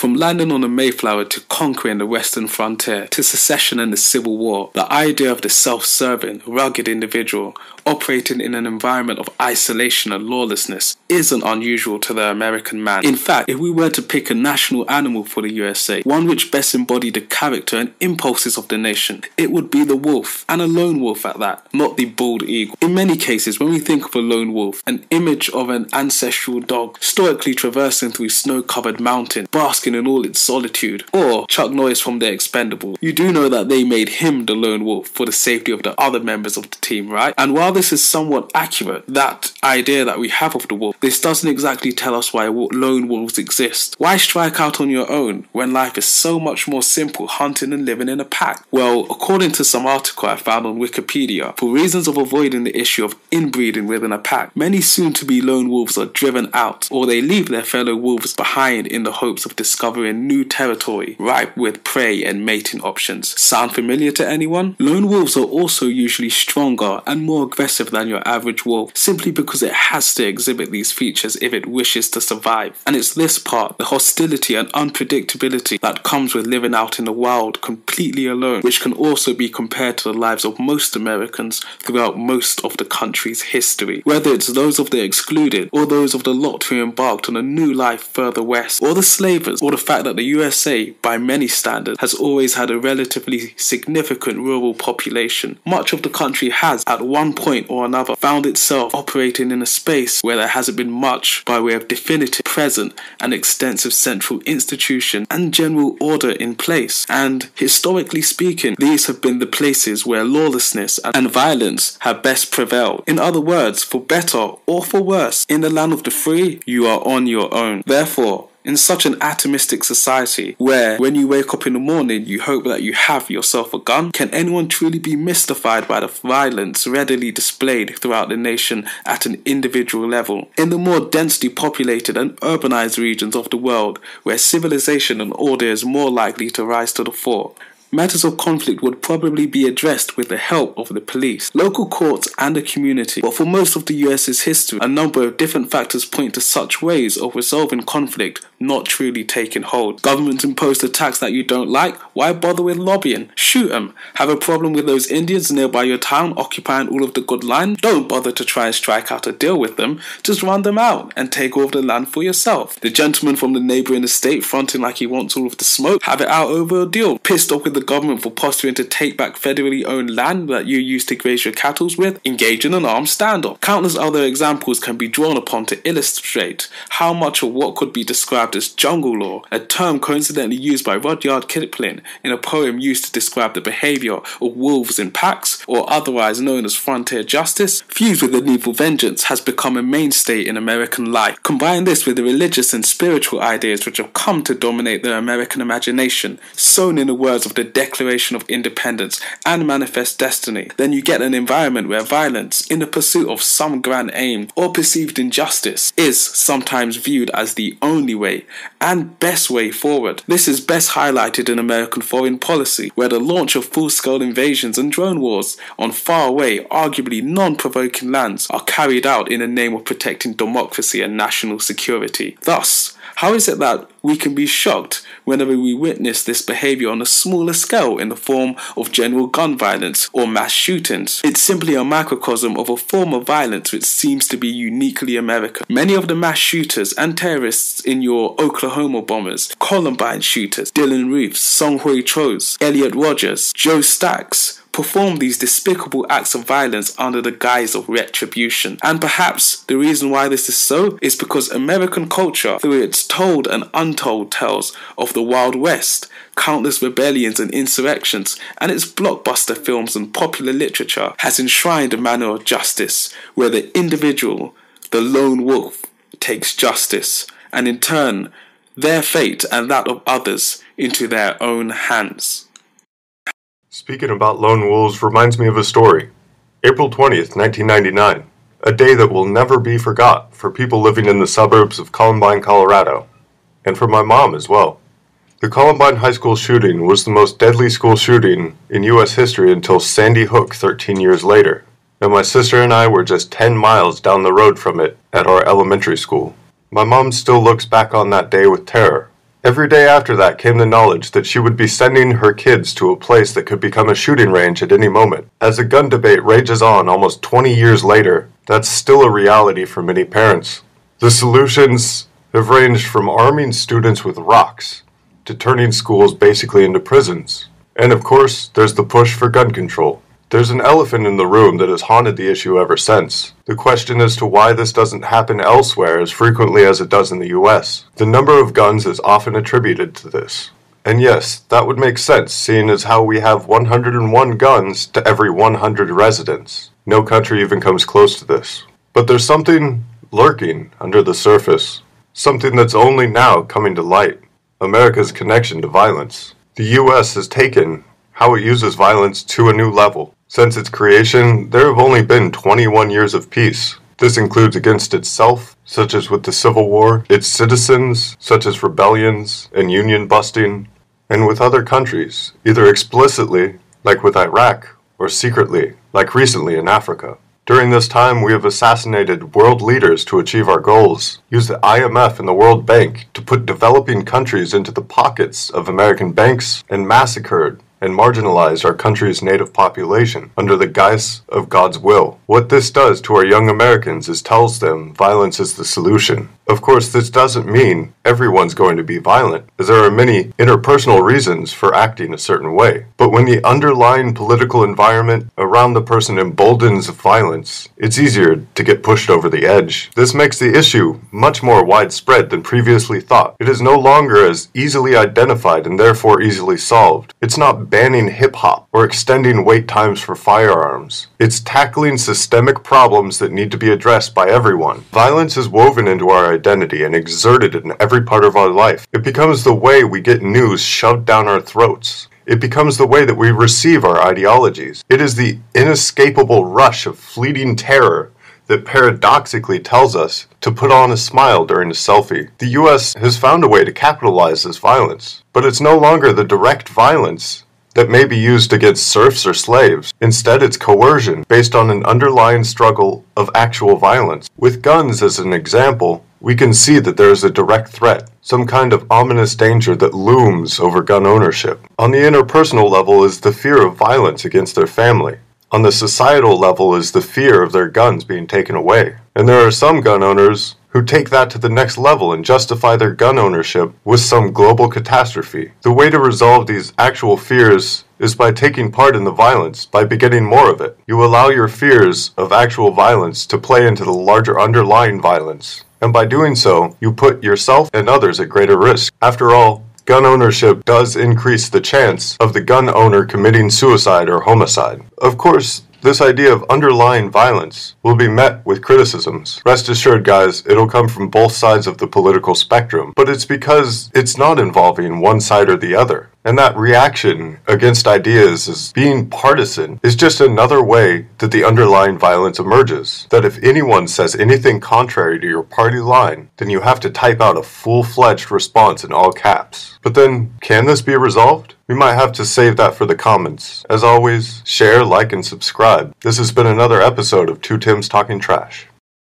From landing on the Mayflower to conquering the western frontier to secession and the Civil War, the idea of the self serving, rugged individual operating in an environment of isolation and lawlessness isn't unusual to the American man. In fact, if we were to pick a national animal for the USA, one which best embodied the character and impulses of the nation, it would be the wolf, and a lone wolf at that, not the bald eagle. In many cases, when we think of a lone wolf, an image of an ancestral dog stoically traversing through snow covered mountains, basking in all its solitude, or Chuck Norris from The Expendable, you do know that they made him the lone wolf for the safety of the other members of the team, right? And while this is somewhat accurate, that idea that we have of the wolf, this doesn't exactly tell us why lone wolves exist. Why strike out on your own when life is so much more simple hunting and living in a pack? Well, according to some article I found on Wikipedia, for reasons of avoiding the issue of inbreeding within a pack, many soon to be lone wolves are driven out or they leave their fellow wolves behind in the hopes of discovering new territory ripe with prey and mating options. Sound familiar to anyone? Lone wolves are also usually stronger and more aggressive than your average wolf simply because it has to exhibit these features if it wishes to survive. And it's this part, the hostility and unpredictability that comes with living out in the wild completely alone, which can also be compared to the lives of most Americans throughout most of the country's history. Whether it's those of the excluded or those of the lot who embarked on a new life further west, or the slavers, or the fact that the USA, by many standards, has always had a relatively significant rural population. Much of the country has, at one point or another, found itself operating in a space where there hasn't been much by way of definitive, present, and extensive central institution and general order in place. And historically speaking, these have been the places where lawlessness and violence have best prevailed. In other words, for better or for worse, in the land of the free, you are on your own. Therefore, in such an atomistic society where when you wake up in the morning you hope that you have yourself a gun, can anyone truly be mystified by the violence readily displayed throughout the nation at an individual level? In the more densely populated and urbanized regions of the world where civilization and order is more likely to rise to the fore, matters of conflict would probably be addressed with the help of the police, local courts, and the community. But for most of the US's history, a number of different factors point to such ways of resolving conflict not truly taking hold. Government imposed a tax that you don't like, why bother with lobbying? Shoot them. Have a problem with those Indians nearby your town occupying all of the good land? Don't bother to try and strike out a deal with them, just run them out and take of the land for yourself. The gentleman from the neighbouring estate fronting like he wants all of the smoke, have it out over a deal. Pissed off with the government for posturing to take back federally owned land that you used to graze your cattle with, engage in an armed standoff. Countless other examples can be drawn upon to illustrate how much of what could be described as jungle law, a term coincidentally used by Rudyard Kipling in a poem used to describe the behavior of wolves in packs, or otherwise known as frontier justice, fused with medieval vengeance, has become a mainstay in American life. Combine this with the religious and spiritual ideas which have come to dominate the American imagination, sown in the words of the Declaration of Independence and Manifest Destiny, then you get an environment where violence, in the pursuit of some grand aim or perceived injustice, is sometimes viewed as the only way and best way forward. This is best highlighted in American foreign policy, where the launch of full scale invasions and drone wars on faraway, arguably non provoking lands are carried out in the name of protecting democracy and national security. Thus, how is it that we can be shocked whenever we witness this behavior on a smaller scale in the form of general gun violence or mass shootings? It's simply a microcosm of a form of violence which seems to be uniquely American. Many of the mass shooters and terrorists in your Oklahoma bombers, Columbine shooters, Dylann Roofs, Seung-Hui Chos, Elliot Rogers, Joe Stacks, perform these despicable acts of violence under the guise of retribution. And perhaps the reason why this is so is because American culture, through its told and untold tales of the Wild West, countless rebellions and insurrections, and its blockbuster films and popular literature, has enshrined a manner of justice where the individual, the lone wolf, takes justice and in turn their fate and that of others into their own hands. Speaking about lone wolves reminds me of a story. April 20th, 1999. A day that will never be forgot for people living in the suburbs of Columbine, Colorado. And for my mom as well. The Columbine High School shooting was the most deadly school shooting in U.S. history until Sandy Hook 13 years later. And my sister and I were just 10 miles down the road from it at our elementary school. My mom still looks back on that day with terror, Every day after that came the knowledge that she would be sending her kids to a place that could become a shooting range at any moment. As the gun debate rages on almost 20 years later, that's still a reality for many parents. The solutions have ranged from arming students with rocks to turning schools basically into prisons. And of course, there's the push for gun control. There's an elephant in the room that has haunted the issue ever since. The question as to why this doesn't happen elsewhere as frequently as it does in the US. The number of guns is often attributed to this. And yes, that would make sense, seeing as how we have 101 guns to every 100 residents. No country even comes close to this. But there's something lurking under the surface. Something that's only now coming to light. America's connection to violence. The US has taken how it uses violence to a new level. Since its creation, there have only been 21 years of peace. This includes against itself, such as with the Civil War, its citizens, such as rebellions and union busting, and with other countries, either explicitly, like with Iraq, or secretly, like recently in Africa. During this time, we have assassinated world leaders to achieve our goals, used the IMF and the World Bank to put developing countries into the pockets of American banks, and massacred and marginalized our country's native population under the guise of God's will. What this does to our young Americans is tells them violence is the solution. Of course, this doesn't mean everyone's going to be violent, as there are many interpersonal reasons for acting a certain way. But when the underlying political environment around the person emboldens violence, it's easier to get pushed over the edge. This makes the issue much more widespread than previously thought. It is no longer as easily identified and therefore easily solved. It's not banning hip hop or extending wait times for firearms. It's tackling systemic problems that need to be addressed by everyone. Violence is woven into our identity and exerted in every part of our life. It becomes the way we get news shoved down our throats. It becomes the way that we receive our ideologies. It is the inescapable rush of fleeting terror that paradoxically tells us to put on a smile during a selfie. The US has found a way to capitalize this violence, but it's no longer the direct violence that may be used against serfs or slaves. Instead, it's coercion based on an underlying struggle of actual violence. With guns as an example, we can see that there is a direct threat, some kind of ominous danger that looms over gun ownership. On the interpersonal level is the fear of violence against their family. On the societal level is the fear of their guns being taken away. And there are some gun owners who take that to the next level and justify their gun ownership with some global catastrophe. The way to resolve these actual fears is by taking part in the violence, by begetting more of it. You allow your fears of actual violence to play into the larger underlying violence. And by doing so, you put yourself and others at greater risk. After all, gun ownership does increase the chance of the gun owner committing suicide or homicide. Of course, this idea of underlying violence will be met with criticisms. Rest assured, guys, it'll come from both sides of the political spectrum, but it's because it's not involving one side or the other. And that reaction against ideas as being partisan is just another way that the underlying violence emerges. That if anyone says anything contrary to your party line, then you have to type out a full fledged response in all caps. But then, can this be resolved? We might have to save that for the comments. As always, share, like, and subscribe. This has been another episode of Two Tims Talking Trash.